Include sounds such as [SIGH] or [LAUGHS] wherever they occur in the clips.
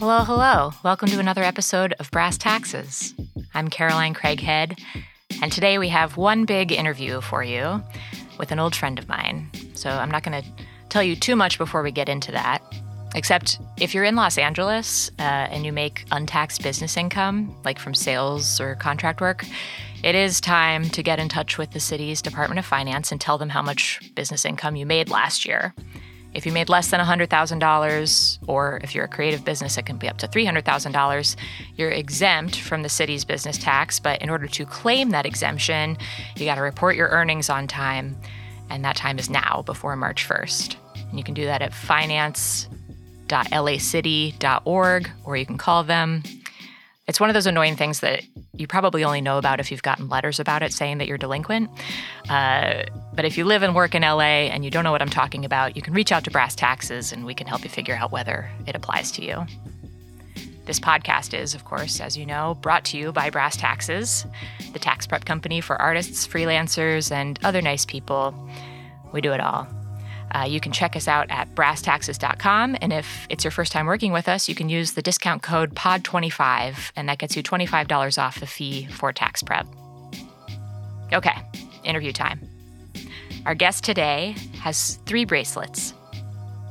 Hello, hello. Welcome to another episode of Brass Taxes. I'm Caroline Craighead, and today we have one big interview for you with an old friend of mine. So I'm not going to tell you too much before we get into that, except if you're in Los Angeles uh, and you make untaxed business income, like from sales or contract work, it is time to get in touch with the city's Department of Finance and tell them how much business income you made last year. If you made less than $100,000, or if you're a creative business, it can be up to $300,000, you're exempt from the city's business tax. But in order to claim that exemption, you got to report your earnings on time, and that time is now before March 1st. And you can do that at finance.lacity.org, or you can call them it's one of those annoying things that you probably only know about if you've gotten letters about it saying that you're delinquent. Uh, but if you live and work in LA and you don't know what I'm talking about, you can reach out to Brass Taxes and we can help you figure out whether it applies to you. This podcast is, of course, as you know, brought to you by Brass Taxes, the tax prep company for artists, freelancers, and other nice people. We do it all. Uh, you can check us out at brasstaxes.com. And if it's your first time working with us, you can use the discount code POD25, and that gets you $25 off the fee for tax prep. Okay, interview time. Our guest today has three bracelets.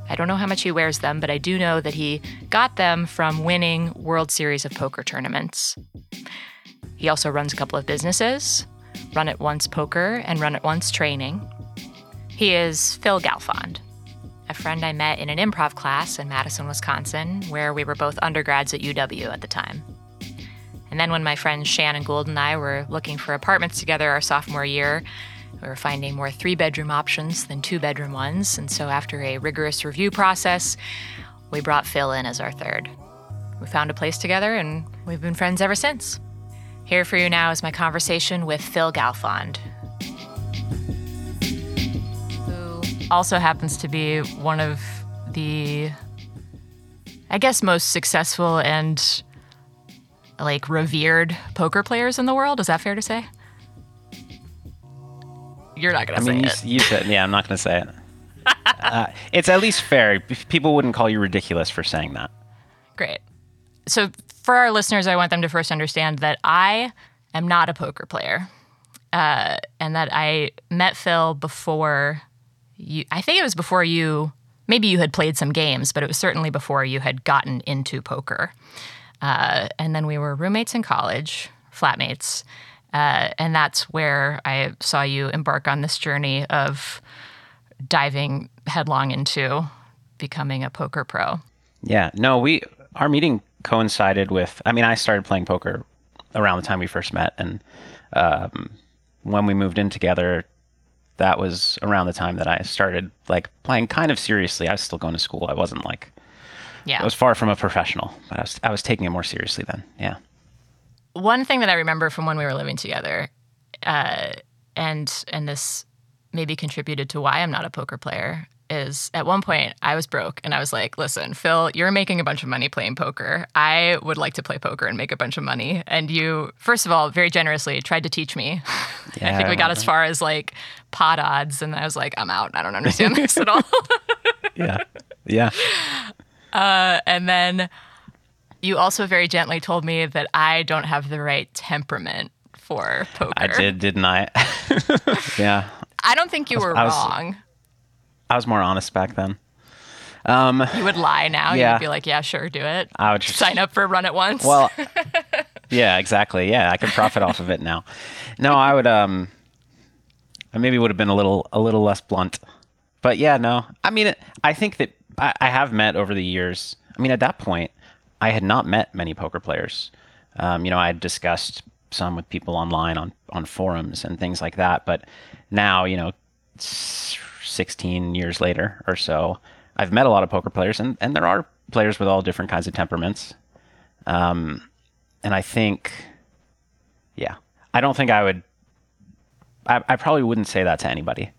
I don't know how much he wears them, but I do know that he got them from winning World Series of Poker tournaments. He also runs a couple of businesses Run It Once Poker and Run It Once Training. He is Phil Galfond, a friend I met in an improv class in Madison, Wisconsin, where we were both undergrads at UW at the time. And then when my friends Shannon Gould and I were looking for apartments together our sophomore year, we were finding more three bedroom options than two bedroom ones. And so after a rigorous review process, we brought Phil in as our third. We found a place together and we've been friends ever since. Here for you now is my conversation with Phil Galfond, also happens to be one of the, I guess, most successful and like revered poker players in the world. Is that fair to say? You're not gonna I say mean, you, it. you said, yeah, I'm not gonna say it. [LAUGHS] uh, it's at least fair. People wouldn't call you ridiculous for saying that. Great. So for our listeners, I want them to first understand that I am not a poker player, uh, and that I met Phil before you I think it was before you maybe you had played some games, but it was certainly before you had gotten into poker. Uh, and then we were roommates in college, flatmates. Uh, and that's where I saw you embark on this journey of diving headlong into becoming a poker pro. Yeah, no, we our meeting coincided with. I mean, I started playing poker around the time we first met, and um, when we moved in together, that was around the time that I started like playing kind of seriously. I was still going to school. I wasn't like yeah. I was far from a professional, but I was I was taking it more seriously then. Yeah. One thing that I remember from when we were living together, uh, and and this maybe contributed to why I'm not a poker player, is at one point I was broke and I was like, listen, Phil, you're making a bunch of money playing poker. I would like to play poker and make a bunch of money. And you, first of all, very generously tried to teach me. Yeah, [LAUGHS] I think we got as far as like pot odds. And I was like, I'm out. I don't understand this at all. [LAUGHS] yeah. Yeah. Uh, and then you also very gently told me that I don't have the right temperament for poker. I did, didn't I? [LAUGHS] yeah. I don't think you were I was, wrong. I was more honest back then. Um, you would lie now. Yeah. You'd be like, "Yeah, sure, do it." I would just, sign up for a Run It Once. Well, [LAUGHS] yeah, exactly. Yeah, I can profit off of it now. No, I would. Um, I maybe would have been a little a little less blunt, but yeah, no. I mean, I think that I, I have met over the years. I mean, at that point, I had not met many poker players. Um, you know, I had discussed some with people online on on forums and things like that, but now, you know. 16 years later or so, I've met a lot of poker players, and, and there are players with all different kinds of temperaments. Um, and I think, yeah, I don't think I would, I, I probably wouldn't say that to anybody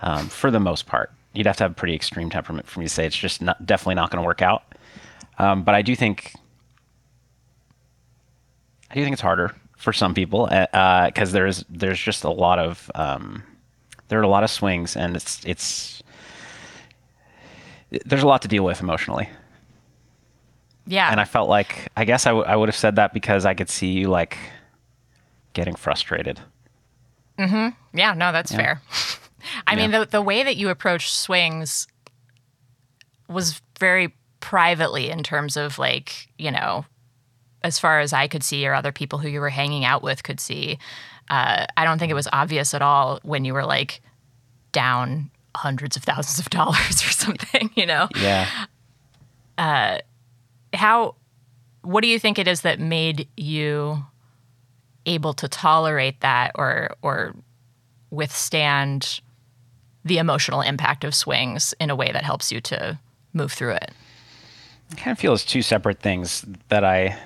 um, for the most part. You'd have to have a pretty extreme temperament for me to say it's just not, definitely not going to work out. Um, but I do think, I do think it's harder for some people because uh, there's there's just a lot of um, there are a lot of swings, and it's it's there's a lot to deal with emotionally. Yeah. And I felt like I guess I, w- I would have said that because I could see you like getting frustrated. Mm-hmm. Yeah, no, that's fair. [LAUGHS] I mean, the the way that you approach swings was very privately in terms of like, you know, as far as I could see or other people who you were hanging out with could see. Uh, I don't think it was obvious at all when you were like down hundreds of thousands of dollars [LAUGHS] or something, you know? Yeah. how what do you think it is that made you able to tolerate that or or withstand the emotional impact of swings in a way that helps you to move through it I kind of feel it's two separate things that I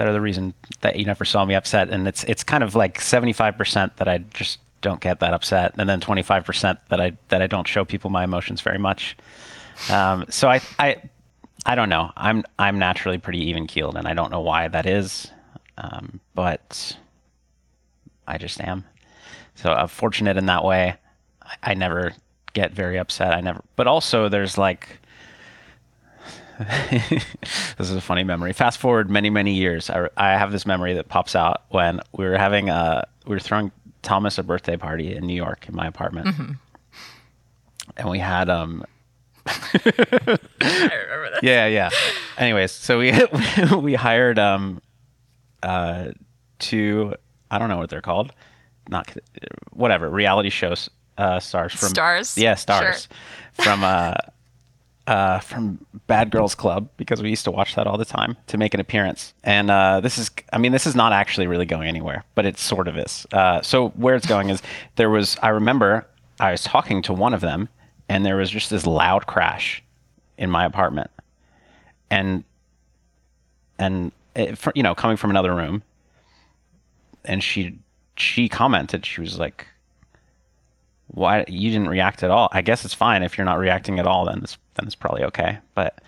that are the reason that you never saw me upset, and it's it's kind of like seventy five percent that I just don't get that upset, and then twenty five percent that I that I don't show people my emotions very much. Um, so I I I don't know. I'm I'm naturally pretty even keeled, and I don't know why that is, um, but I just am. So I'm fortunate in that way. I, I never get very upset. I never, but also there's like [LAUGHS] this is a funny memory. Fast forward many, many years. I, I have this memory that pops out when we were having a, we were throwing Thomas a birthday party in New York in my apartment. And we had, um, [LAUGHS] i remember that yeah, yeah. Anyways, so we, [LAUGHS] we hired, um, uh, two, I don't know what they're called. Not, whatever, reality shows, uh, stars from, Stars? Yeah, stars from, uh, uh, from Bad Girls Club because we used to watch that all the time to make an appearance. And uh, this is, I mean, this is not actually really going anywhere, but it sort of is. Uh, so where it's going is there was, I remember I was talking to one of them, and there was just this loud crash in my apartment, and and it, you know coming from another room, and she she commented, she was like, why you didn't react at all. I guess it's fine if you're not reacting at all. Then it's then it's probably okay. But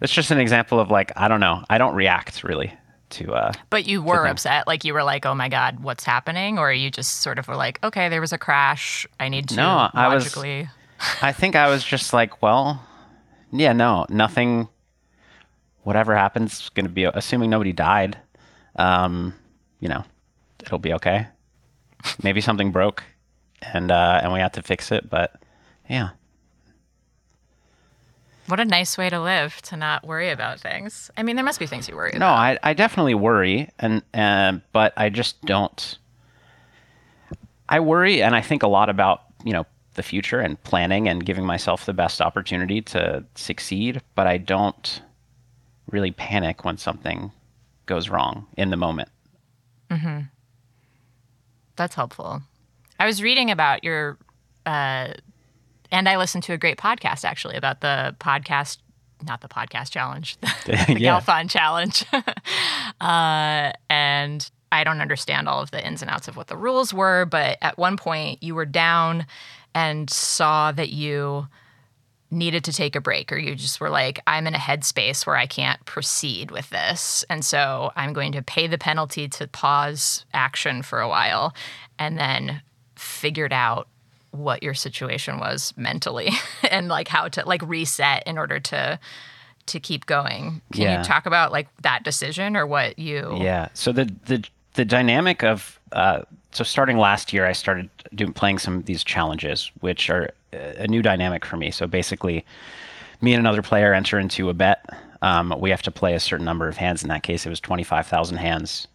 it's just an example of like I don't know. I don't react really to. uh but you were upset like you were like oh my god what's happening or you just sort of were like okay there was a crash i need to No, I was- [LAUGHS] I think I was just like, well, yeah, no, nothing. Whatever happens, is going to be assuming nobody died. Um, you know, it'll be okay. Maybe something broke, and uh, and we had to fix it. But yeah, what a nice way to live to not worry about things i mean there must be things you worry No, about I, I definitely worry, and and but I just don't. I worry, and I think a lot about you know the future and planning and giving myself the best opportunity to succeed. But I don't really panic when something goes wrong in the moment. Mm-hmm. That's helpful. I was reading about your, uh, and I listened to a great podcast actually about the podcast, not the podcast challenge, [LAUGHS] the, the [LAUGHS] Yeah. Galfond challenge. [LAUGHS] uh, and I don't understand all of the ins and outs of what the rules were, but at one point you were down and saw that you needed to take a break or you just were like i'm in a headspace where i can't proceed with this and so i'm going to pay the penalty to pause action for a while and then figured out what your situation was mentally [LAUGHS] and like how to like reset in order to to keep going can Yeah. you talk about like that decision or what you Yeah. So the the the dynamic of uh, so starting last year, I started doing playing some of these challenges, which are a new dynamic for me. So basically, me and another player enter into a bet. Um, we have to play a certain number of hands. In that case, it was twenty five thousand hands,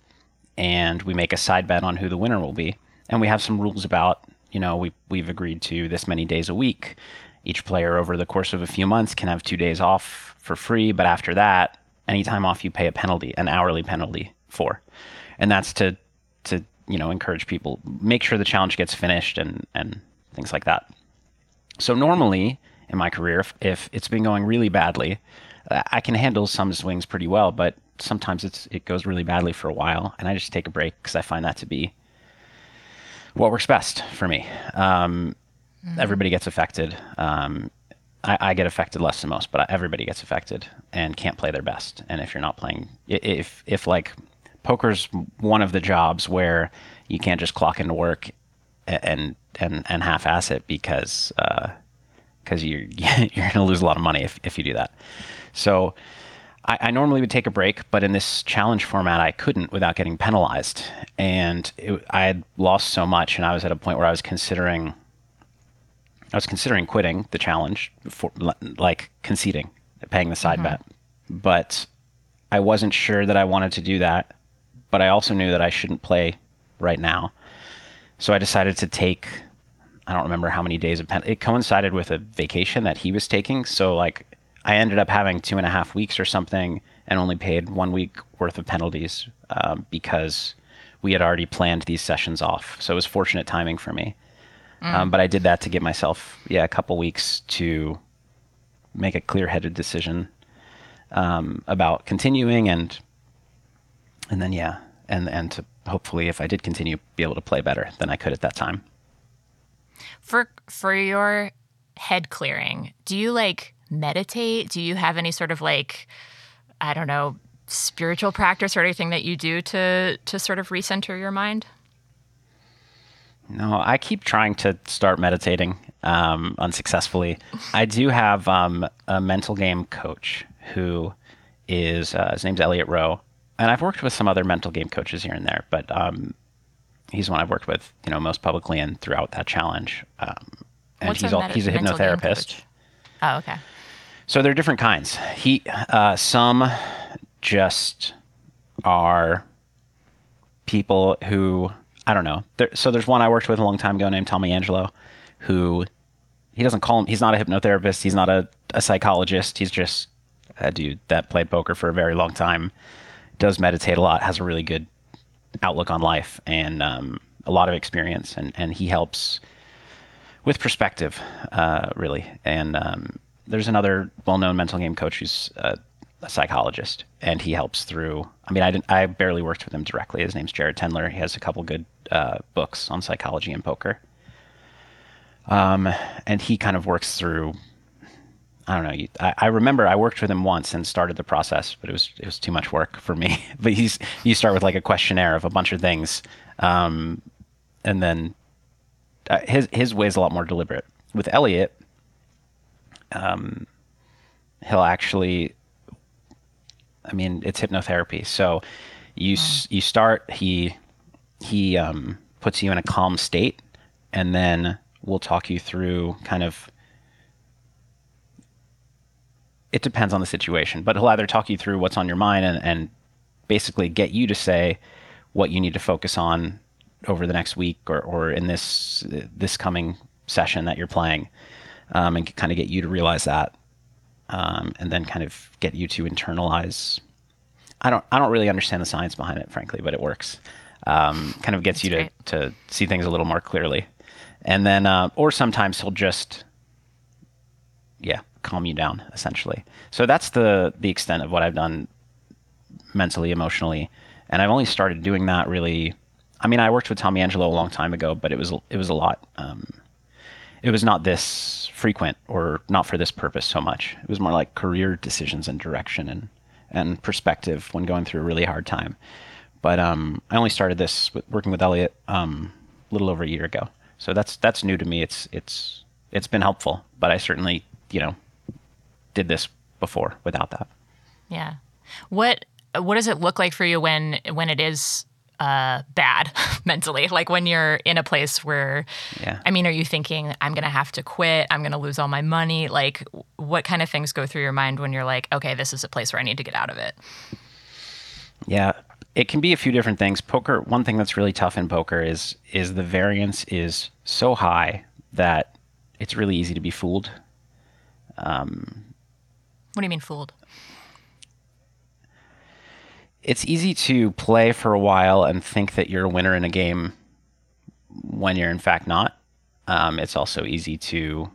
and we make a side bet on who the winner will be. And we have some rules about you know we we've agreed to this many days a week. Each player over the course of a few months can have two days off for free, but after that, any time off you pay a penalty, an hourly penalty for, and that's to to you know encourage people make sure the challenge gets finished and and things like that. So normally in my career, if, if it's been going really badly, I can handle some swings pretty well, but sometimes it's it goes really badly for a while, and I just take a break because I find that to be what works best for me. Um, Everybody gets affected. Um, I, I get affected less than most, but everybody gets affected and can't play their best. And if you're not playing, if if like poker's one of the jobs where you can't just clock into work and and and half-ass it because because you're [LAUGHS] you're going to lose a lot of money if if you do that. So I, I normally would take a break, but in this challenge format, I couldn't without getting penalized. And it, I had lost so much, and I was at a point where I was considering, I was considering quitting the challenge, for, like conceding, paying the side mm-hmm. bet. But I wasn't sure that I wanted to do that. But I also knew that I shouldn't play right now. So I decided to take I don't remember how many days of pen. It coincided with a vacation that he was taking, so like I ended up having two and a half weeks or something, and only paid one week worth of penalties um, because we had already planned these sessions off. So it was fortunate timing for me. Mm. Um, but I did that to give myself yeah a couple weeks to make a clear-headed decision um, about continuing and and then yeah and and to hopefully if I did continue be able to play better than I could at that time. For for your head clearing, do you like meditate? Do you have any sort of like I don't know, spiritual practice or anything that you do to to sort of recenter your mind? No, I keep trying to start meditating um, unsuccessfully. I do have um, a mental game coach who is uh, his name's Elliot Roe, and I've worked with some other mental game coaches here and there, but um, he's one I've worked with, you know, most publicly and throughout that challenge. Um, and What's he's a all, he's a hypnotherapist. Oh, okay. So there are different kinds. He uh, some just are people who I don't know. There, so there's one I worked with a long time ago named Tommy Angelo, who he doesn't call him. He's not a hypnotherapist. He's not a, a psychologist. He's just a dude that played poker for a very long time, does meditate a lot, has a really good outlook on life, and um, a lot of experience. And and he helps with perspective, uh, really. And um, there's another well-known mental game coach who's a, a psychologist, and he helps through. I mean, I didn't. I barely worked with him directly. His name's Jared Tendler. He has a couple good uh, books on psychology and poker. Um, and he kind of works through. I don't know. I, I remember I worked with him once and started the process, but it was it was too much work for me. [LAUGHS] but he's you start with like a questionnaire of a bunch of things, um, and then uh, his his way is a lot more deliberate. With Elliot, um, he'll actually. I mean, it's hypnotherapy, so you s you start. He he um, puts you in a calm state, and then we'll talk you through kind of. It depends on the situation, but he'll either talk you through what's on your mind and, and basically get you to say what you need to focus on over the next week or, or in this this coming session that you're playing, um, and kind of get you to realize that, um, and then kind of get you to internalize. I don't I don't really understand the science behind it, frankly, but it works. Um, kind of gets you to great. to see things a little more clearly, and then uh, or sometimes he'll just yeah calm you down essentially. So that's the the extent of what I've done mentally, emotionally, and I've only started doing that really. I mean, I worked with Tommy Angelo a long time ago, but it was it was a lot. Um, it was not this frequent or not for this purpose so much. It was more like career decisions and direction and and perspective when going through a really hard time. But um, I only started this with, working with Elliot um, a little over a year ago, so that's that's new to me. It's it's it's been helpful, but I certainly you know did this before without that. Yeah. What what does it look like for you when when it is uh, bad [LAUGHS] mentally? Like when you're in a place where, Yeah. I mean, are you thinking I'm gonna have to quit? I'm gonna lose all my money? Like, what kind of things go through your mind when you're like, okay, this is a place where I need to get out of it? Yeah, it can be a few different things. Poker. One thing that's really tough in poker is is the variance is so high that it's really easy to be fooled. Um, What do you mean fooled? It's easy to play for a while and think that you're a winner in a game when you're in fact not. Um, it's also easy to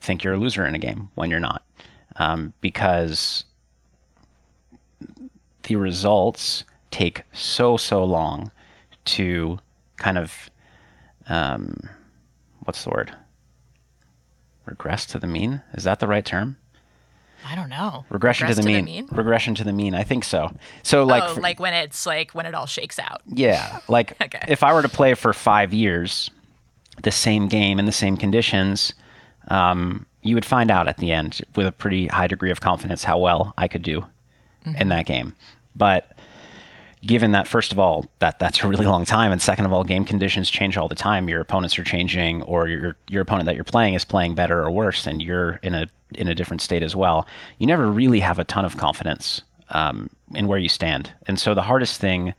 think you're a loser in a game when you're not, um, because the results take so so long to kind of um, what's the word? Regress to the mean? Is that the right term I don't know. regression to, the, Regress mean. regression to the mean i think so so like oh, for- like when it's like when it all shakes out. yeah like [LAUGHS] Okay. if i were to play for five years the same game in the same conditions um, you would find out at the end with a pretty high degree of confidence how well i could do in that game. But given that first of all that that's a really long time and second of all game conditions change all the time. Your opponents are changing or your your opponent that you're playing is playing better or worse and you're in a in a different state as well. You never really have a ton of confidence um, in where you stand. And so the hardest thing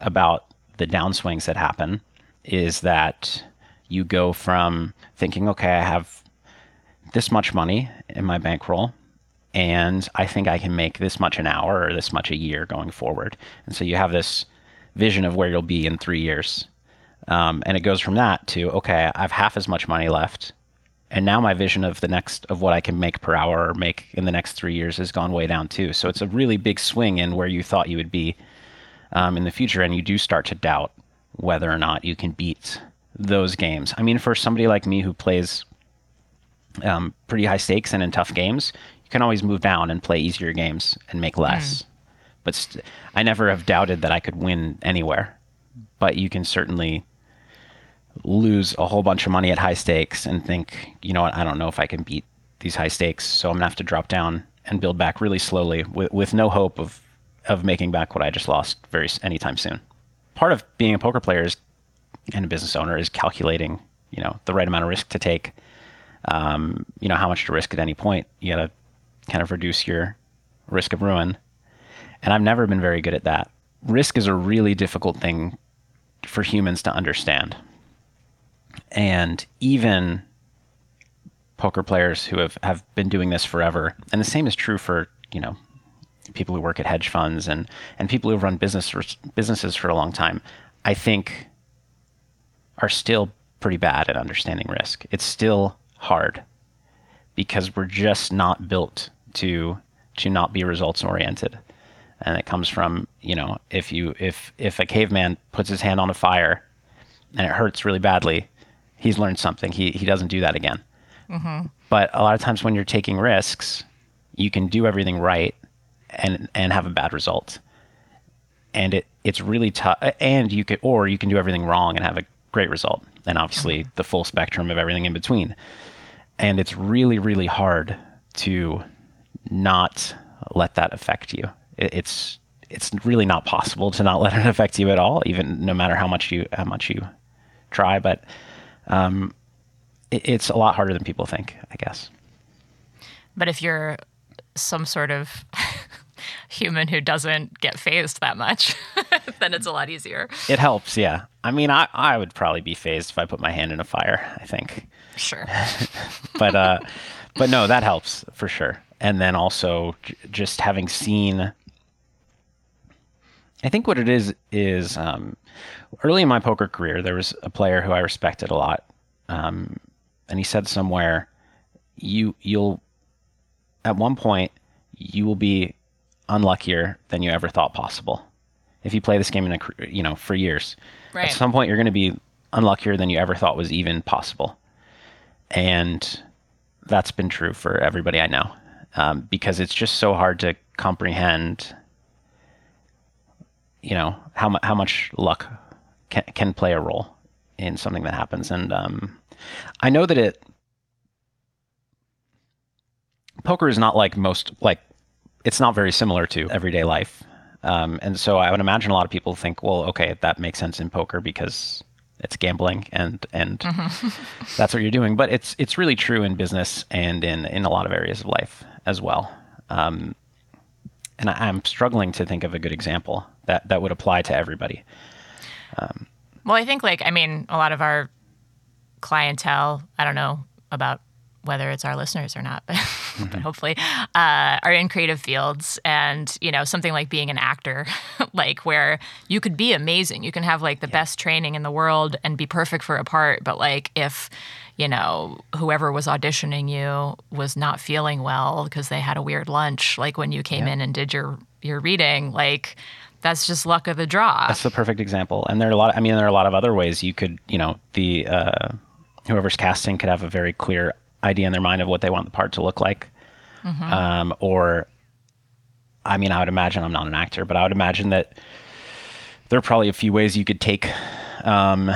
about the downswings that happen is that you go from thinking okay i have this much money in my bankroll and I think I can make this much an hour or this much a year going forward. And so you have this vision of where you'll be in three years. Um, and it goes from that to, okay, I have half as much money left. And now my vision of the next, of what I can make per hour or make in the next three years has gone way down too. So it's a really big swing in where you thought you would be um, in the future. And you do start to doubt whether or not you can beat those games. I mean, for somebody like me who plays um, pretty high stakes and in tough games, you can always move down and play easier games and make less. Mm. But st- I never have doubted that I could win anywhere. But you can certainly lose a whole bunch of money at high stakes and think, you know what, I don't know if I can beat these high stakes, so I'm gonna have to drop down and build back really slowly with, with no hope of of making back what I just lost very anytime soon. Part of being a poker player is, and a business owner is calculating, you know, the right amount of risk to take. Um, you know, how much to risk at any point. You gotta kind of reduce your risk of ruin. And I've never been very good at that. Risk is a really difficult thing for humans to understand. And even poker players who have, have been doing this forever, and the same is true for, you know, people who work at hedge funds and, and people who run business businesses for a long time, I think are still pretty bad at understanding risk. It's still hard because we're just not built to to not be results oriented and it comes from you know if you if if a caveman puts his hand on a fire and it hurts really badly he's learned something. He he doesn't do that again. Mm-hmm. but a lot of times when you're taking risks you can do everything right and and have a bad result. And it it's really tough and you could or you can do everything wrong and have a great result. And obviously mm-hmm. the full spectrum of everything in between. And it's really really hard to not let that affect you. it's it's really not possible to not [LAUGHS] let it affect you at all, even no matter how much you how much you try. But um, it, it's a lot harder than people think, I guess. But if you're some sort of [LAUGHS] human who doesn't get fazed that much, [LAUGHS] then it's a lot easier. It helps, yeah. I mean, I, I would probably be fazed if I put my hand in a fire, I think. Sure. but uh, but no, that helps for sure and then also j- just having seen I think what it is is um, early in my poker career, there was a player who I respected a lot, um, and he said somewhere, "You you'll at one point you will be unluckier than you ever thought possible if you play this game in a you know for years. Right. At some point, you're going to be unluckier than you ever thought was even possible, and that's been true for everybody I know um, because it's just so hard to comprehend. You know how how much luck can can play a role in something that happens, and um, I know that it poker is not like most like it's not very similar to everyday life. Um, and so I would imagine a lot of people think, well, okay, that makes sense in poker because it's gambling and and mm-hmm. [LAUGHS] that's what you're doing. But it's it's really true in business and in in a lot of areas of life as well. Um, and I, am struggling to think of a good example that that would apply to everybody. Um, well, I think like I mean, a lot of our clientele. I don't know about whether it's our listeners or not, [LAUGHS] but, mm-hmm. but hopefully, uh, are in creative fields. And, you know, something like being an actor, [LAUGHS] like where you could be amazing. You can have like the yeah. best training in the world and be perfect for a part. But like if, you know, whoever was auditioning you was not feeling well because they had a weird lunch, like when you came yeah. in and did your, your reading, like, that's just luck of the draw. That's the perfect example. And there are a lot. Of, I mean, there are a lot of other ways you could, you know, the uh, whoever's casting could have a very clear idea in their mind of what they want the part to look like. Mm-hmm. Um, or, I mean, I would imagine I'm not an actor, but I would imagine that there are probably a few ways you could take, um,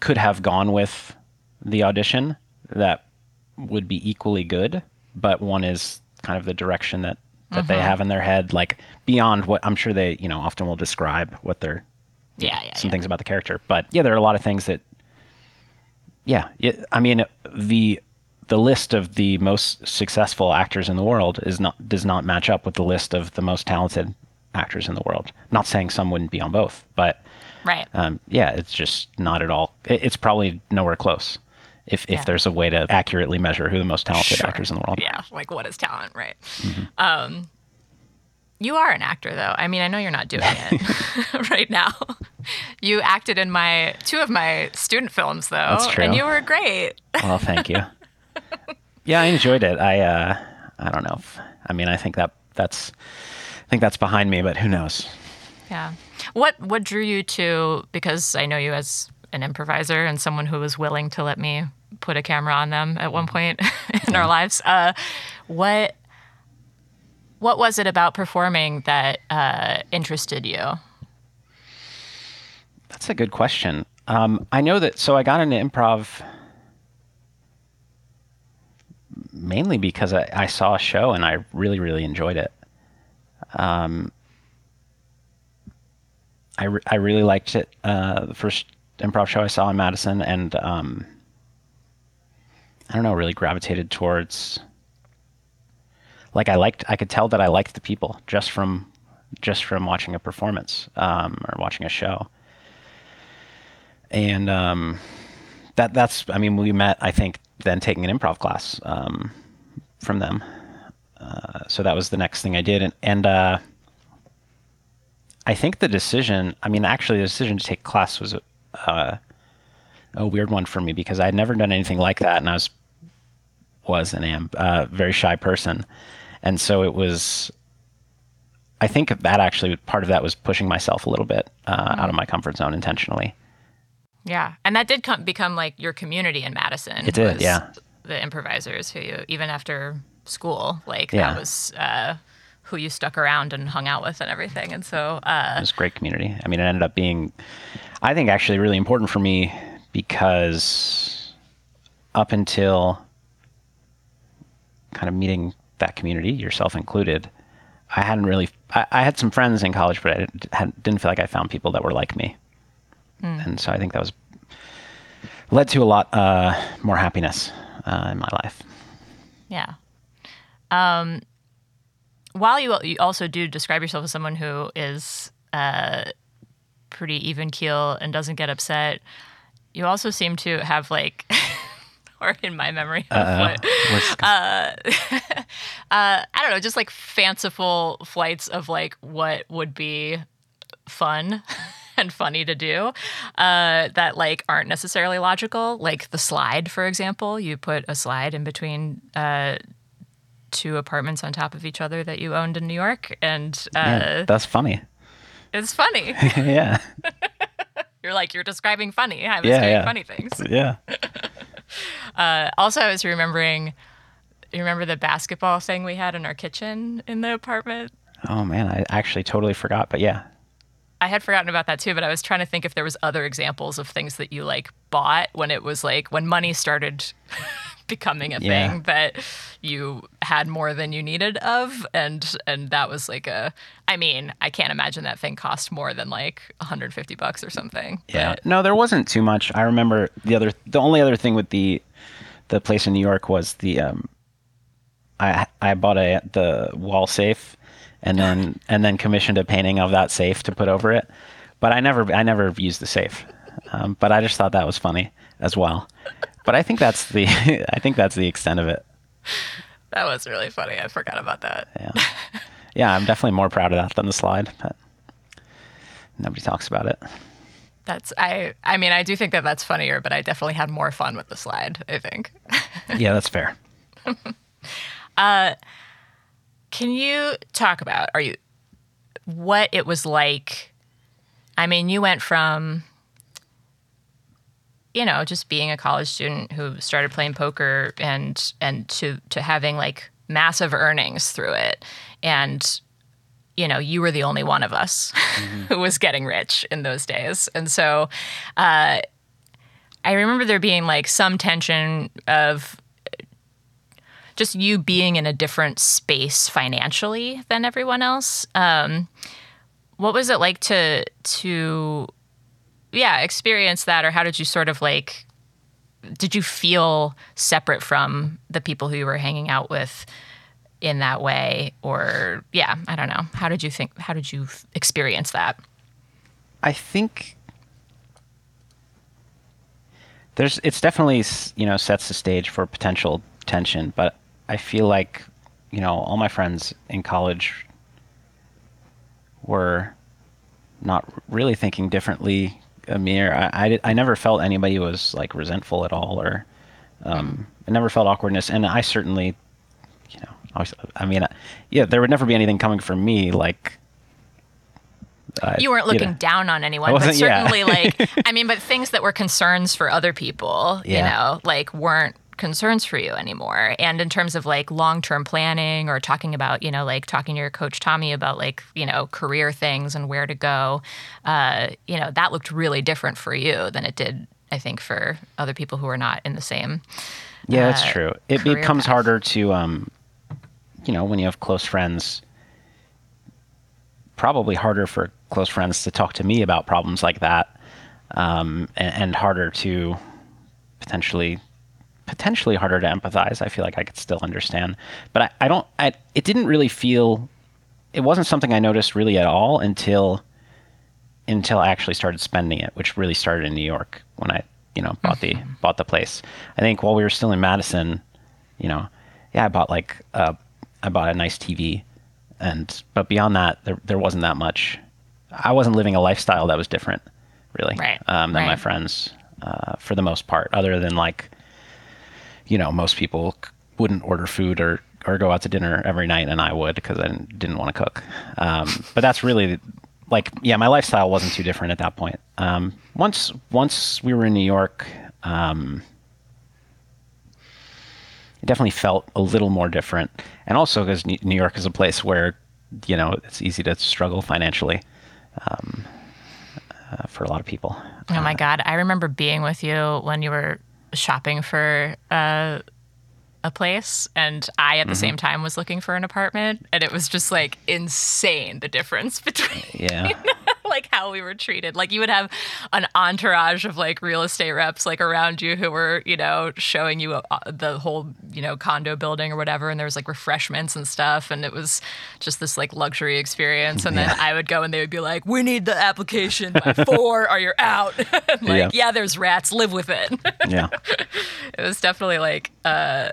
could have gone with the audition that would be equally good, but one is kind of the direction that that they have in their head, like beyond what I'm sure they, you know, often will describe what they're Yeah, yeah, some yeah. things about the character. But yeah, there are a lot of things that, yeah, it, I mean, the the list of the most successful actors in the world is not does not match up with the list of the most talented actors in the world. Not saying some wouldn't be on both, but Right. um, yeah, it's just not at all. It, it's probably nowhere close. If if there's a way to accurately measure who the most talented Sure. actors in the world. Yeah, like what is talent, right? Mm-hmm. Um, you are an actor, though. I mean, I know you're not doing it [LAUGHS] [LAUGHS] right now. You acted in my two of my student films, though, That's true. and you were great. Well, thank you. [LAUGHS] yeah, I enjoyed it. I uh, I don't know. If, I mean, I think that that's I think that's behind me, but who knows? Yeah. What what drew you to? Because I know you as an improviser and someone who was willing to let me put a camera on them at one point [LAUGHS] in our lives. Uh, what what was it about performing that uh, interested you? That's a good question. Um, I know that. So I got into improv mainly because I, I saw a show and I really, really enjoyed it. Um, I, re- I really liked it. Uh, the first improv show I saw in Madison, and um, I don't know, really gravitated towards. Like I liked, I could tell that I liked the people just from, just from watching a performance um, or watching a show and um, that that's I mean we met I think then taking an improv class um, from them. Uh, so that was the next thing I did, and and uh, I think the decision. I mean, actually, the decision to take class was uh, a weird one for me because I had never done anything like that, and I was was and am a very shy person, and so it was. I think that actually part of that was pushing myself a little bit uh, out of my comfort zone intentionally. Yeah, and that did come, become like your community in Madison. It did, was yeah. The improvisers who you even after school, like Yeah. that was uh, who you stuck around and hung out with and everything. And so, uh, It was a great community. I mean, it ended up being, I think, actually really important for me because up until kind of meeting that community, yourself included, I hadn't really. I, I had some friends in college, but I didn't, had, didn't feel like I found people that were like me, and so I think that was led to a lot uh, more happiness uh, in my life. yeah. Um, while you, you also do describe yourself as someone who is uh, pretty even keel and doesn't get upset, you also seem to have like, [LAUGHS] or in my memory [LAUGHS] of what What's- [LAUGHS] I don't know, just like fanciful flights of like what would be fun and funny to do uh, that like aren't necessarily logical. Like the slide, for example, you put a slide in between uh, two apartments on top of each other that you owned in New York, and uh, yeah, that's funny. it's funny. yeah, you're like you're describing funny. I was Yeah, doing yeah. funny things. [LAUGHS] yeah. [LAUGHS] Uh, also, I was remembering. You remember the basketball thing we had in our kitchen in the apartment? Oh man, I actually totally forgot. But yeah, I had forgotten about that too, but I was trying to think if there was other examples of things that you like bought when it was like when money started [LAUGHS] becoming a Yeah. thing that you had more than you needed of and and that was like a I mean, I can't imagine that thing cost more than like 150 bucks or something. Yeah. But- No, there wasn't too much. I remember the other the only other thing with the the place in New York was the um I I bought a the wall safe and then [LAUGHS] and then commissioned a painting of that safe to put over it. But I never I never used the safe. Um, but I just thought that was funny as well. But I think that's the [LAUGHS] I think that's the extent of it. that was really funny. I forgot about that. Yeah. Yeah, I'm definitely more proud of that than the slide, but nobody talks about it. That's I I mean, I do think that that's funnier, but I definitely had more fun with the slide, I think. [LAUGHS] Yeah, that's fair. [LAUGHS] Uh, can you talk about are you what it was like? I mean, you went from you know, just being a college student who started playing poker and and to to having like massive earnings through it. And you know, you were the only one of us [LAUGHS] who was getting rich in those days. And so uh I remember there being like some tension of just you being in a different space financially than everyone else. Um, what was it like to to yeah experience that, or how did you sort of like? Did you feel separate from the people who you were hanging out with in that way, or yeah, I don't know. How did you think? How did you experience that? I think there's it's definitely you know sets the stage for potential tension, but I feel like you know all my friends in college were not really thinking differently me. I, I, I never felt anybody was like resentful at all, or um, I never felt awkwardness, and I certainly, you know, I, was, I mean, yeah, there would never be anything coming from me like. uh, you weren't looking know. down on anyone, but wasn't- yeah. certainly like [LAUGHS] I mean, but things that were concerns for other people, you know, like weren't concerns for you anymore. And in terms of like long-term planning or talking about, you know, like talking to your coach Tommy about like, you know, career things and where to go, uh, you know, that looked really different for you than it did I think for other people who are not in the same Yeah, that's uh, true. It becomes path. harder to, um, you know, when you have close friends. Probably harder for close friends to talk to me about problems like that, um, and, and harder to potentially, potentially harder to empathize. I feel like I could still understand, but I, I don't. I, it didn't really feel. It wasn't something I noticed really at all until until I actually started spending it, which really started in New York when I, you know, bought the bought the place. I think while we were still in Madison, you know, yeah, I bought like uh, I bought a nice TV, and but beyond that, there there wasn't that much. I wasn't living a lifestyle that was different, really, Right, um, than my friends, uh, for the most part. Other than like, you know, most people wouldn't order food or or go out to dinner every night, and I would because I didn't, didn't want to cook. Um, but that's really like, yeah, my lifestyle wasn't too different at that point. Um, once once we were in New York, um, it definitely felt a little more different, and also because New York is a place where you know it's easy to struggle financially um, uh, for a lot of people. Oh my God. I remember being with you when you were shopping for uh, a place, and I at the same time was looking for an apartment. And it was just like insane the difference [LAUGHS] between Yeah. [LAUGHS] [LAUGHS] like how we were treated. Like you would have an entourage of like real estate reps like around you who were, you know, showing you uh, the whole, you know, condo building or whatever. And there was like refreshments and stuff. And it was just this like luxury experience. And then I would go and they would be like, we need the application by [LAUGHS] four or you're out. [LAUGHS] Like, Yeah. yeah. there's rats, live with it. yeah. it was definitely like uh,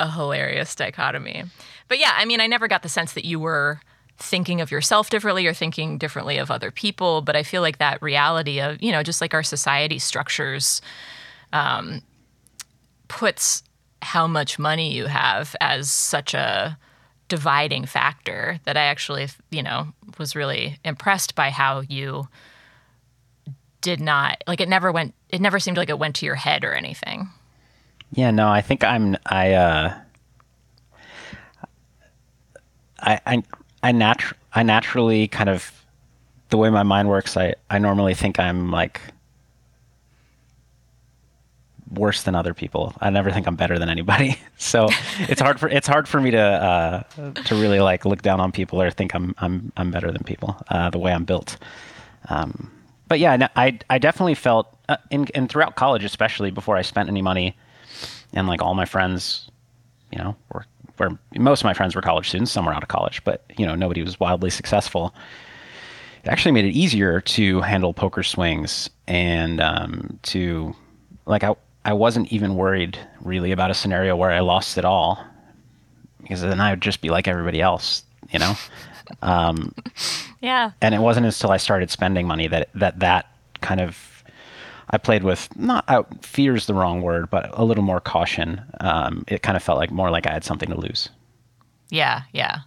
a hilarious dichotomy. But yeah, I mean, I never got the sense that you were thinking of yourself differently or thinking differently of other people. But I feel like that reality of, you know, just like our society structures um, puts how much money you have as such a dividing factor that I actually, you know, was really impressed by how you did not like it never went it never seemed like it went to your head or anything. Yeah, no, I think I'm I uh I I I natu- I naturally kind of the way my mind works, I I normally think I'm like worse than other people. I never think I'm better than anybody. [LAUGHS] So it's hard for it's hard for me to uh, to really like look down on people or think I'm I'm I'm better than people uh, the way I'm built. Um, but yeah, I I definitely felt uh, in and throughout college, especially before I spent any money, and like all my friends, you know, were where most of my friends were college students. Some were out of college, but you know, nobody was wildly successful. It actually made it easier to handle poker swings and um, to like I I wasn't even worried really about a scenario where I lost it all because then I would just be like everybody else, you know. [LAUGHS] Yeah. and it wasn't until I started spending money that that that kind of I played with not out fear is the wrong word, but a little more caution. Um, it kind of felt like more like I had something to lose. Yeah, yeah.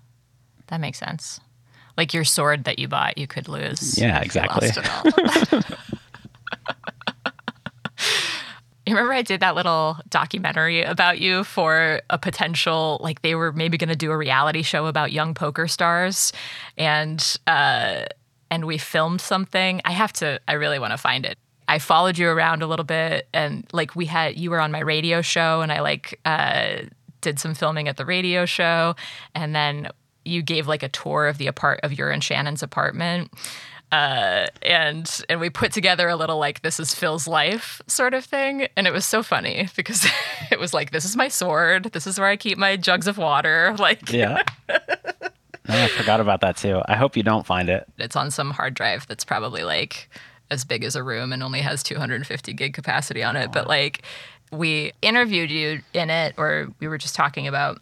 That makes sense. Like your sword that you bought, you could lose. Yeah, if you exactly. lost it all. [LAUGHS] You remember I did that little documentary about you for a potential, like they were maybe going to do a reality show about young poker stars, and uh, and we filmed something. I have to. I really want to find it. I followed you around a little bit, and like we had, you were on my radio show, and I like uh, did some filming at the radio show, and then you gave like a tour of the apart of your and Shannon's apartment. Uh, and and we put together a little like this is Phil's life sort of thing, and it was so funny [LAUGHS] because it was like this is my sword, this is where I keep my jugs of water, [LAUGHS] like Yeah. [LAUGHS] I forgot about that too. I hope you don't find it. it's on some hard drive that's probably like as big as a room and only has 250 gig capacity on it. But like we interviewed you in it, or we were just talking about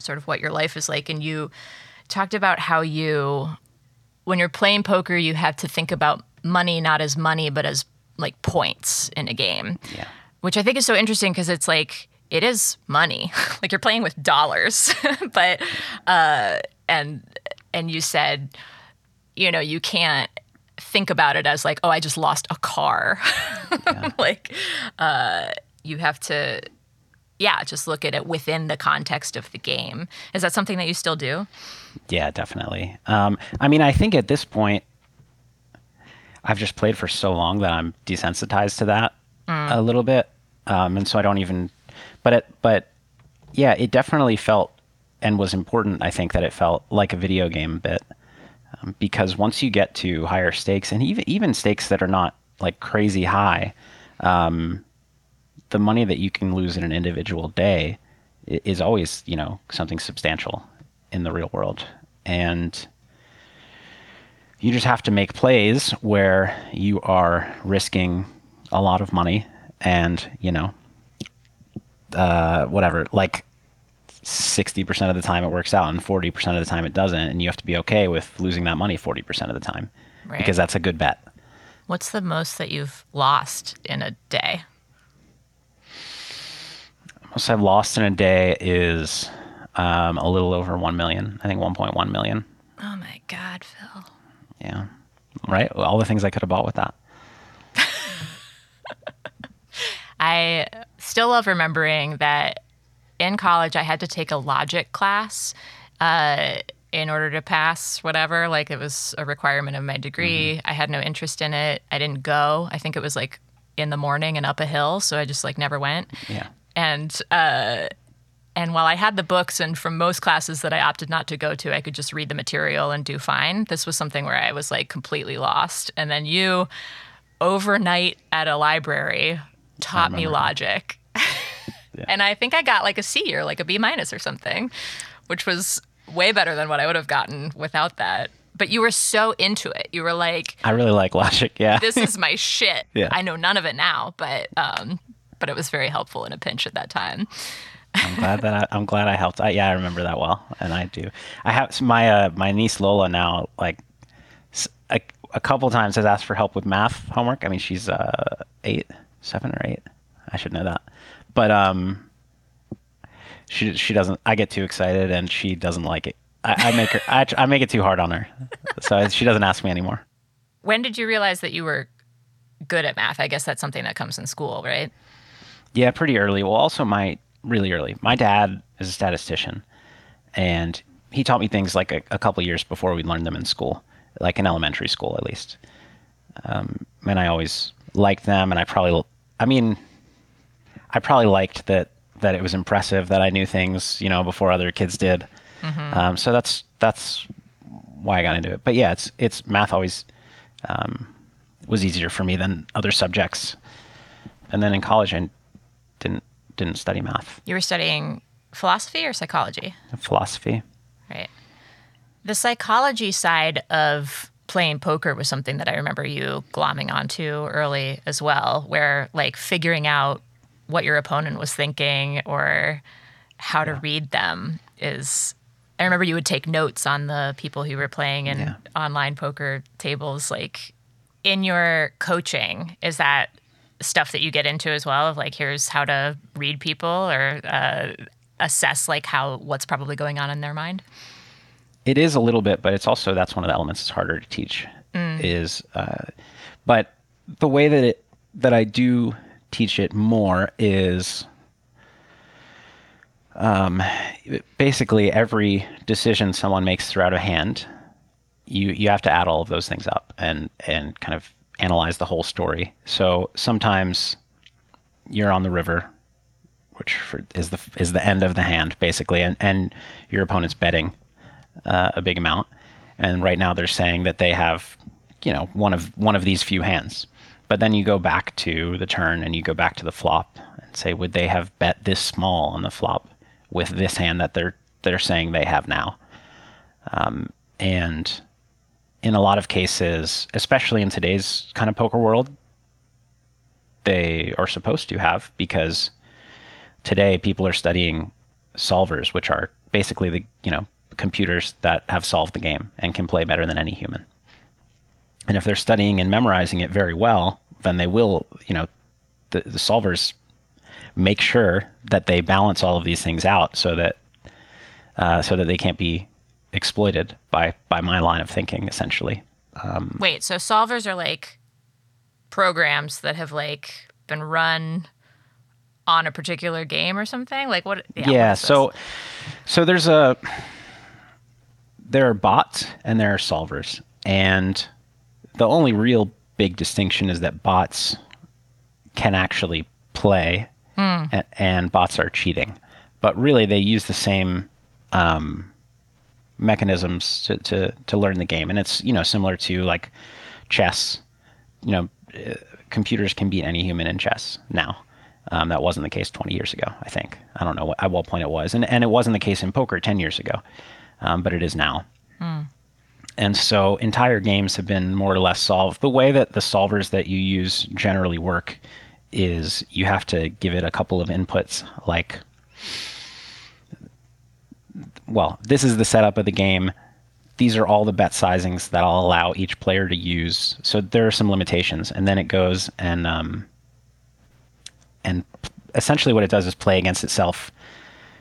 sort of what your life is like, and you talked about how you, when you're playing poker, you have to think about money not as money, but as like points in a game Yeah. which I think is so interesting because it's like it is money, [LAUGHS] like you're playing with dollars, [LAUGHS] but uh, and and you said, you know, you can't think about it as like, oh, I just lost a car, [LAUGHS] like uh, you have to. Yeah, just look at it within the context of the game. Is that something that you still do? Yeah, definitely. Um, I mean, I think at this point, I've just played for so long that I'm desensitized to that a little bit, um, and so I don't even. But it, but yeah, it definitely felt and was important. I think that it felt like a video game a bit because once you get to higher stakes and even even stakes that are not like crazy high, um, the money that you can lose in an individual day is always you know something substantial in the real world. And you just have to make plays where you are risking a lot of money and you know uh, whatever. Like 60% of the time it works out and 40% of the time it doesn't and you have to be okay with losing that money 40% of the time Right. because that's a good bet What's the most that you've lost in a day? most i've lost in a day is um, a little over 1 million i think 1.1 million Oh my God, Phil. yeah right all the things i could have bought with that [LAUGHS] I still love remembering that in college I had to take a logic class uh, in order to pass whatever. Like it was a requirement of my degree. I had no interest in it. I didn't go. I think it was like in the morning and up a hill, so I just like never went. yeah And uh, and while I had the books, and from most classes that I opted not to go to, I could just read the material and do fine. This was something where I was like completely lost. And then you, overnight at a library, taught me logic. And I think I got like a C or like a B minus or something, which was way better than what I would have gotten without that. But you were so into it. You were like, i really like logic yeah this is [LAUGHS] my shit. Yeah. I know none of it now, but um, but it was very helpful in a pinch at that time. I'm glad that I, I'm glad I helped. I, yeah, I remember that well, and I do. I have my uh, my niece Lola now. Like a couple times has asked for help with math homework. I mean, she's uh, eight, seven or eight. I should know that, but um, she she doesn't. I get too excited, and she doesn't like it. I, I make her. I, I make it too hard on her, so she doesn't ask me anymore. When did you realize that you were good at math? I guess that's something that comes in school, right? Yeah, pretty early. Well, also my really early. My dad is a statistician, and he taught me things like a, a couple years before we learned them in school, like in elementary school at least. Um, and I always liked them, and I probably, I mean, I probably liked that that it was impressive that I knew things, you know, before other kids did. Um, so that's that's why I got into it. But yeah, it's it's math always um, was easier for me than other subjects. And then in college, I didn't didn't study math, You were studying philosophy or psychology, philosophy. right? The psychology side of playing poker was something that I remember you glomming onto early as well, where like figuring out what your opponent was thinking or how to read them is. I remember you would take notes on the people who were playing in Yeah. online poker tables. Like in your coaching, is that stuff that you get into as well? Of like, here's how to read people or uh, assess like how what's probably going on in their mind. It is a little bit, but it's also that's one of the elements that's harder to teach. Is, uh, but the way that it that I do teach it more is, um, basically every decision someone makes throughout a hand, you you have to add all of those things up and and kind of analyze the whole story. So sometimes you're on the river, which for, is the is the end of the hand basically, and and your opponent's betting uh, a big amount. And right now they're saying that they have, you know, one of one of these few hands. But then you go back to the turn and you go back to the flop and say, would they have bet this small on the flop with this hand that they're they're saying they have now? Um, and in a lot of cases, especially in today's kind of poker world, they are supposed to have because today people are studying solvers, which are basically the you know computers that have solved the game and can play better than any human. And if they're studying and memorizing it very well, then they will, you know, the, the solvers make sure that they balance all of these things out so that uh, so that they can't be exploited by by my line of thinking, essentially. Um, Wait, so solvers are like programs that have like been run on a particular game or something? Like what? Yeah. yeah what so so there's a there are bots and there are solvers, and the only real big distinction is that bots can actually play, mm. and, and, bots are cheating. But really, they use the same um, mechanisms to, to to learn the game, and it's you know similar to like chess. You know, uh, computers can beat any human in chess now. Um, that wasn't the case 20 years ago, I think. I don't know what, at what point it was. And, and it wasn't the case in poker 10 years ago, um, but it is now. Mm. And so entire games have been more or less solved. The way that the solvers that you use generally work is you have to give it a couple of inputs like well, this is the setup of the game. These are all the bet sizings that I'll allow each player to use. So there are some limitations, and then it goes and um, and essentially what it does is play against itself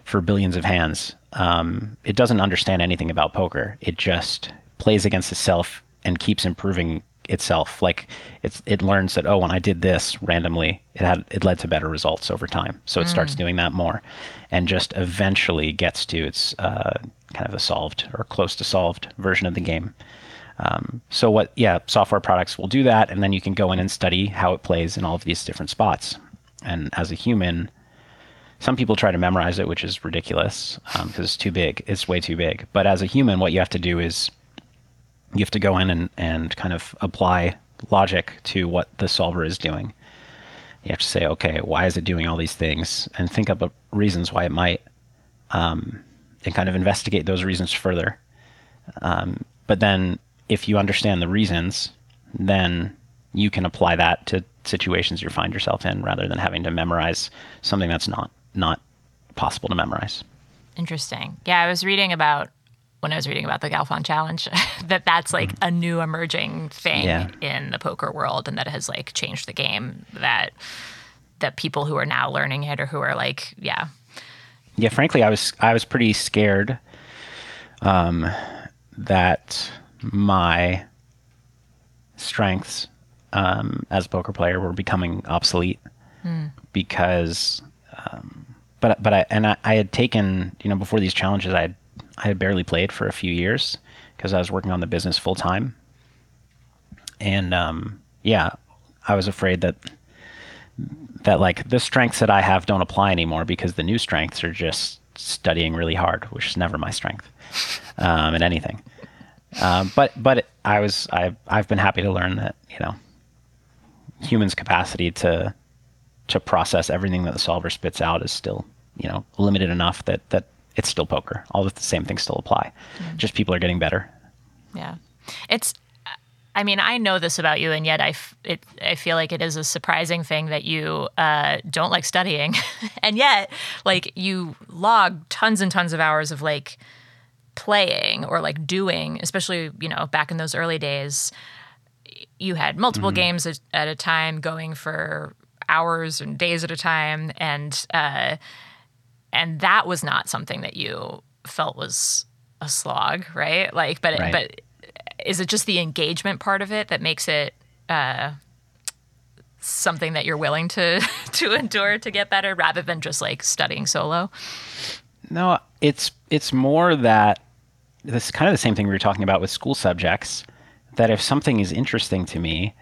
for billions of hands. Um, it doesn't understand anything about poker. It just plays against itself and keeps improving itself. Like it's it learns that oh, when I did this randomly, it had it led to better results over time. So it mm. starts doing that more, and just eventually gets to its uh, kind of a solved or close to solved version of the game. Um, so what? Yeah, software products will do that, and then you can go in and study how it plays in all of these different spots. And as a human, some people try to memorize it, which is ridiculous because um, it's too big. It's way too big. But as a human, what you have to do is you have to go in and, and kind of apply logic to what the solver is doing. You have to say, okay, why is it doing all these things? And think up reasons why it might, um, and kind of investigate those reasons further. Um, but then, if you understand the reasons, then you can apply that to situations you find yourself in rather than having to memorize something that's not not possible to memorize. Interesting. Yeah, I was reading about when I was reading about the Galfond Challenge [LAUGHS] that that's like mm. a new emerging thing yeah. in the poker world and that has like changed the game that that people who are now learning it or who are like yeah yeah frankly I was I was pretty scared um, that my strengths um, as a poker player were becoming obsolete mm. because um, but but I and I, I had taken you know before these challenges I had I had barely played for a few years because I was working on the business full time. And um, yeah, I was afraid that that like the strengths that I have don't apply anymore because the new strengths are just studying really hard, which is never my strength um, in anything. Um, but but I was I've I've been happy to learn that you know humans' capacity to to process everything that the solver spits out is still you know limited enough that that it's still poker. All the same things still apply. Mm. Just people are getting better. Yeah. It's I mean, I know this about you, and yet I, f- it, I feel like it is a surprising thing that you uh, don't like studying, [LAUGHS] and yet, like, you log tons and tons of hours of like playing or like doing, especially you know back in those early days. You had multiple mm-hmm. games at, at, a time, going for hours and days at a time, and uh, and that was not something that you felt was a slog, right? Like, but right. but is it just the engagement part of it that makes it uh, something that you're willing to [LAUGHS] to endure to get better, rather than just like studying solo? No, it's it's more that this is kind of the same thing we were talking about with school subjects. That if something is interesting to me,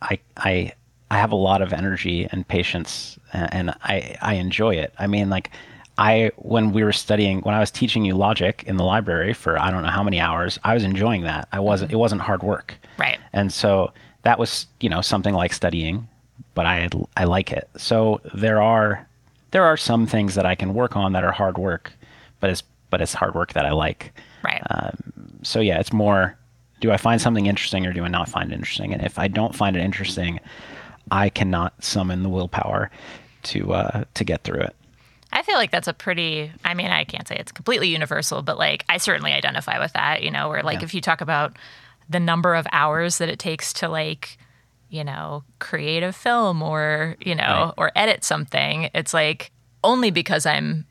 I I I have a lot of energy and patience, and, and I I enjoy it. I mean, like I when we were studying when I was teaching you logic in the library for I don't know how many hours, I was enjoying that. I wasn't. It wasn't hard work. Right. And so that was you know something like studying, but I I like it. So there are there are some things that I can work on that are hard work, but it's but it's hard work that I like. Right. So yeah, it's more do I find something interesting or do I not find it interesting? And if I don't find it interesting, I cannot summon the willpower to uh, to get through it. I feel like that's a pretty, I mean, I can't say it's completely universal, but like I certainly identify with that, you know, where like Yeah. if you talk about the number of hours that it takes to like, you know, create a film or, you know, Right. or edit something, it's like only because I'm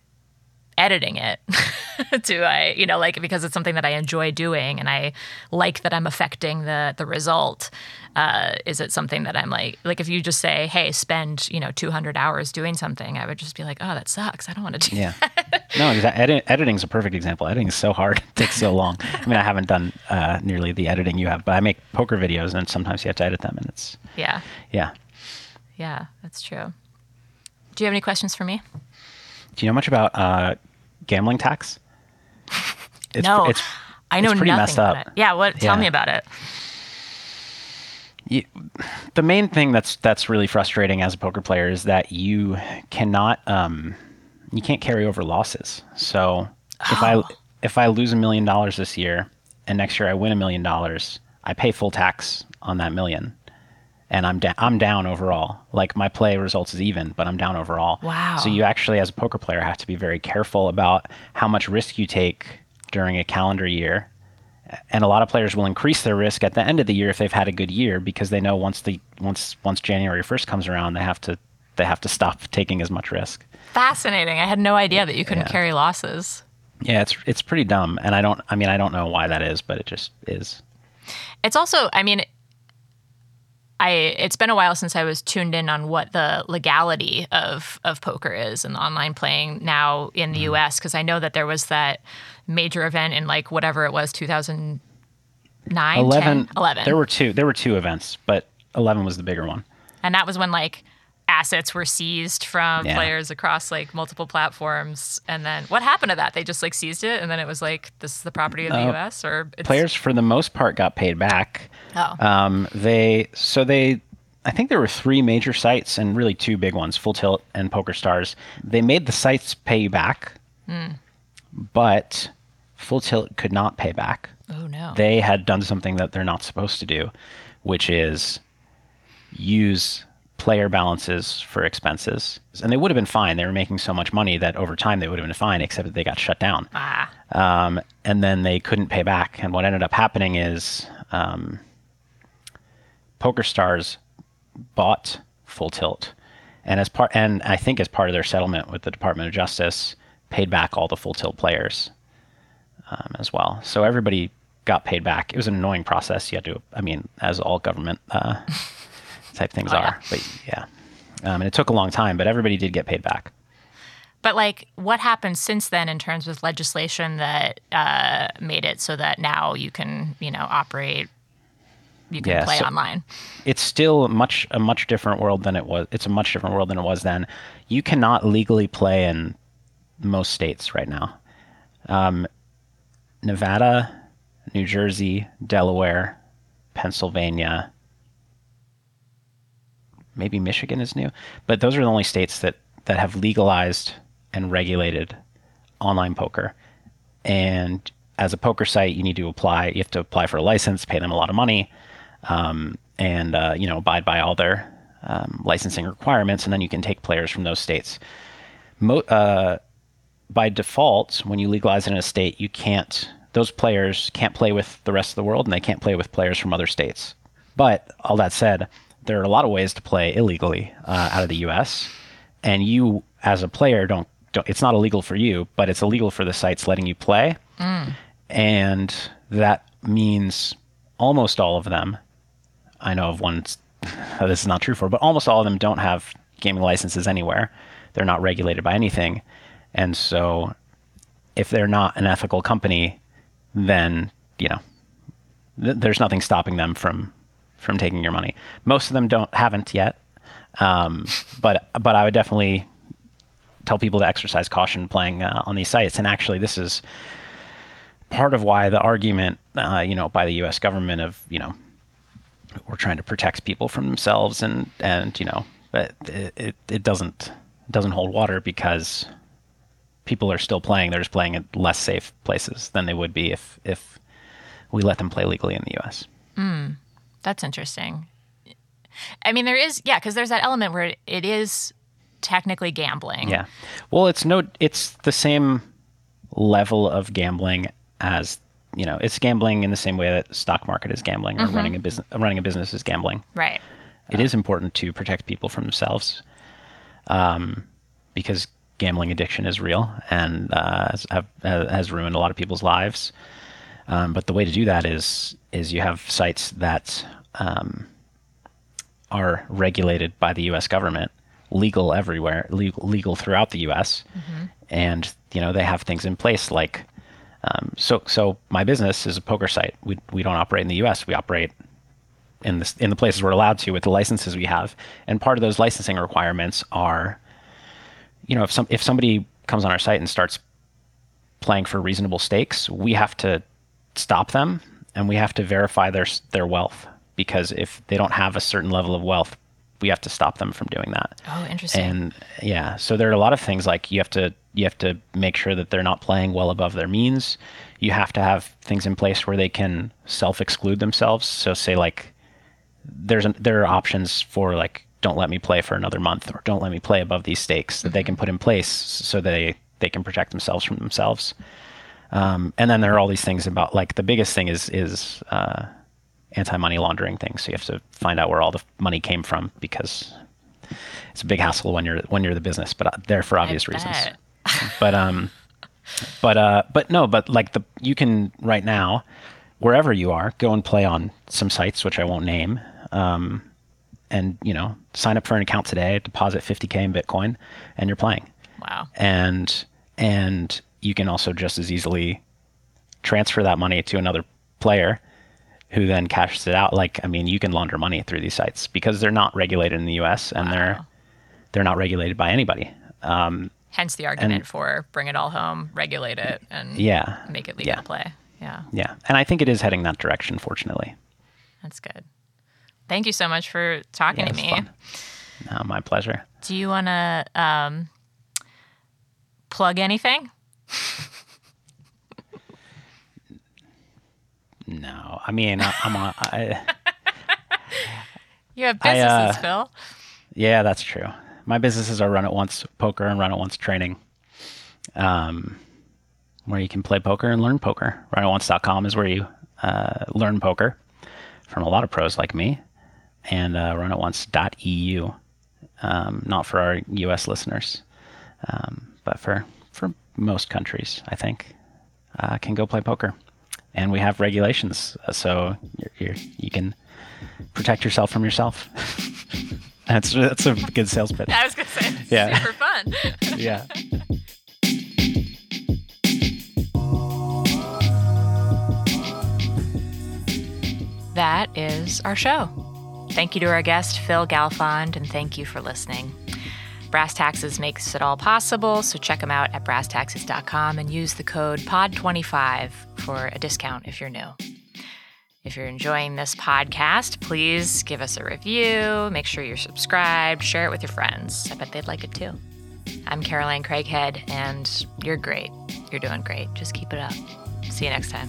editing it [LAUGHS] do I, you know, like because it's something that I enjoy doing and I like that I'm affecting the the result. Uh, is it something that I'm like, like if you just say, hey, spend, you know, 200 hours doing something, I would just be like, oh, that sucks. I don't want to do Yeah. [LAUGHS] no, exa- edit, editing's a perfect example. Editing is so hard. [LAUGHS] It takes so long. I mean, I haven't done uh, nearly the editing you have, but I make poker videos and sometimes you have to edit them and it's, Yeah. yeah. Yeah, that's true. Do you have any questions for me? Do you know much about uh, gambling tax? It's, no. It's, I know it's pretty nothing messed about up. it. Yeah, what tell Yeah. me about it. you, the main thing that's that's really frustrating as a poker player is that you cannot um, you can't carry over losses. So if I Oh. if I lose a million dollars this year and next year I win a million dollars, I pay full tax on that million, and I'm da- I'm down overall. Like my play results is even, but I'm down overall. Wow. So you actually, as a poker player, have to be very careful about how much risk you take during a calendar year and a lot of players will increase their risk at the end of the year if they've had a good year because they know once the once once January 1st comes around they have to they have to stop taking as much risk. Fascinating. I had no idea that you couldn't Yeah. carry losses. Yeah, it's it's pretty dumb and I don't I mean I don't know why that is, but it just is. It's also, I mean, I it's been a while since I was tuned in on what the legality of of poker is and online playing now in the mm. U.S. because I know that there was that major event in like whatever it was, 2009, 11 10, 11. There were two there were two events, but 11 was the bigger one. and that was when like assets were seized from Yeah. players across like multiple platforms. And then what happened to that? They just like seized it, and then it was like this is the property of the Uh, U.S. or it's, Players for the most part got paid back. Oh, Um, they so they I think there were three major sites and really two big ones, Full Tilt and Poker Stars. They made the sites pay you back, but Full Tilt could not pay back. oh no. They had done something that they're not supposed to do, which is use player balances for expenses. And they would have been fine. They were making so much money that over time they would have been fine, except that they got shut down ah, um, and then they couldn't pay back. And what ended up happening is um, PokerStars bought Full Tilt, and as part and I think as part of their settlement with the Department of Justice, paid back all the Full Tilt players um, as well. So everybody got paid back. It was an annoying process. You had to, I mean, as all government uh, type things Oh, are. yeah. But yeah, um, and it took a long time, but everybody did get paid back. But like, what happened since then in terms of legislation that uh, made it so that now you can, you know, operate, you can Yeah, play so- online? it's still much a much different world than it was. It's a much different world than it was then. You cannot legally play in most states right now. Um, Nevada, New Jersey, Delaware, Pennsylvania, maybe Michigan is new, but those are the only states that that have legalized and regulated online poker. And as a poker site, you need to apply. You have to apply for a license, pay them a lot of money um, and uh, you know abide by all their um, licensing requirements, and then you can take players from those states. Mo- uh, by default, when you legalize in a state, you can't; those players can't play with the rest of the world, and they can't play with players from other states. But all that said, there are a lot of ways to play illegally uh, out of the U.S., and you, as a player, don't. don't it's not illegal for you, but it's illegal for the sites letting you play and that means almost all of them i know of one [LAUGHS] this is not true for but almost all of them don't have gaming licenses anywhere they're not regulated by anything and so if they're not an ethical company then you know th- there's nothing stopping them from from taking your money most of them don't haven't yet Um, but but I would definitely tell people to exercise caution playing uh, on these sites. And actually, this is part of why the argument, uh, you know, by the U.S. government of you know we're trying to protect people from themselves and and you know it, it, it doesn't it doesn't hold water because people are still playing they're just playing at less safe places than they would be if if we let them play legally in the US. That's interesting. I mean, there is, yeah, because there's that element where it is technically gambling. Yeah. Well, it's no it's the same level of gambling as you know, it's gambling in the same way that stock market is gambling or running a business running a business is gambling. Right. It is important to protect people from themselves, um, because gambling addiction is real and uh, has, have, has ruined a lot of people's lives. Um, but the way to do that is is you have sites that um, are regulated by the U.S. government, legal everywhere, legal, legal throughout the U.S. And you know they have things in place like um, so. So my business is a poker site. We we don't operate in the U.S. We operate in the in the places we're allowed to with the licenses we have. And part of those licensing requirements are, you know, if some if somebody comes on our site and starts playing for reasonable stakes, we have to stop them and we have to verify their their wealth because if they don't have a certain level of wealth, we have to stop them from doing that. Oh, interesting. And yeah, so there are a lot of things like you have to you have to make sure that they're not playing well above their means. You have to have things in place where they can self-exclude themselves. So say like there's an, there are options for like don't let me play for another month or don't let me play above these stakes that they mm-hmm. can put in place so they they can protect themselves from themselves. Um, and then there are all these things about like the biggest thing is is uh, anti-money laundering things. So you have to find out where all the money came from because it's a big hassle when you're when you're the business, but uh, there for obvious reasons. But um, but uh, but no, but like the you can right now, wherever you are, go and play on some sites which I won't name. Um, and you know, sign up for an account today, deposit 50k in Bitcoin, and you're playing wow. and and you can also just as easily transfer that money to another player who then cashes it out. Like i mean you can launder money through these sites because they're not regulated in the us and they're they're not regulated by anybody. Um, Hence the argument for bring it all home, regulate it, and yeah. make it legal yeah. play. Yeah, yeah. And i think it is heading that direction fortunately. That's good. Thank you so much for talking Yeah, to me. no, my pleasure. Do you want to um, plug anything? No i mean I, i'm on I, You have [LAUGHS] I, uh, businesses, Phil. Yeah, that's true. My businesses are Run It Once Poker and Run It Once Training, um, where you can play poker and learn poker. RunItOnce.com is where you uh, learn poker from a lot of pros like me, and uh, RunItOnce.eu. Um, not for our U.S. listeners, um, but for for most countries, I think, uh, can go play poker. And we have regulations, uh, so you're, you're, you can protect yourself from yourself. [LAUGHS] that's that's a good sales pitch. I was gonna say, Yeah. super fun. [LAUGHS] [LAUGHS] Yeah. that is our show. Thank you to our guest, Phil Galfond, and thank you for listening. Brass Taxes makes it all possible, so check them out at brasstaxes.com and use the code POD25 for a discount if you're new. If you're enjoying this podcast, please give us a review, make sure you're subscribed, share it with your friends. I bet they'd like it too. I'm Caroline Craighead, and you're great. You're doing great. Just keep it up. See you next time.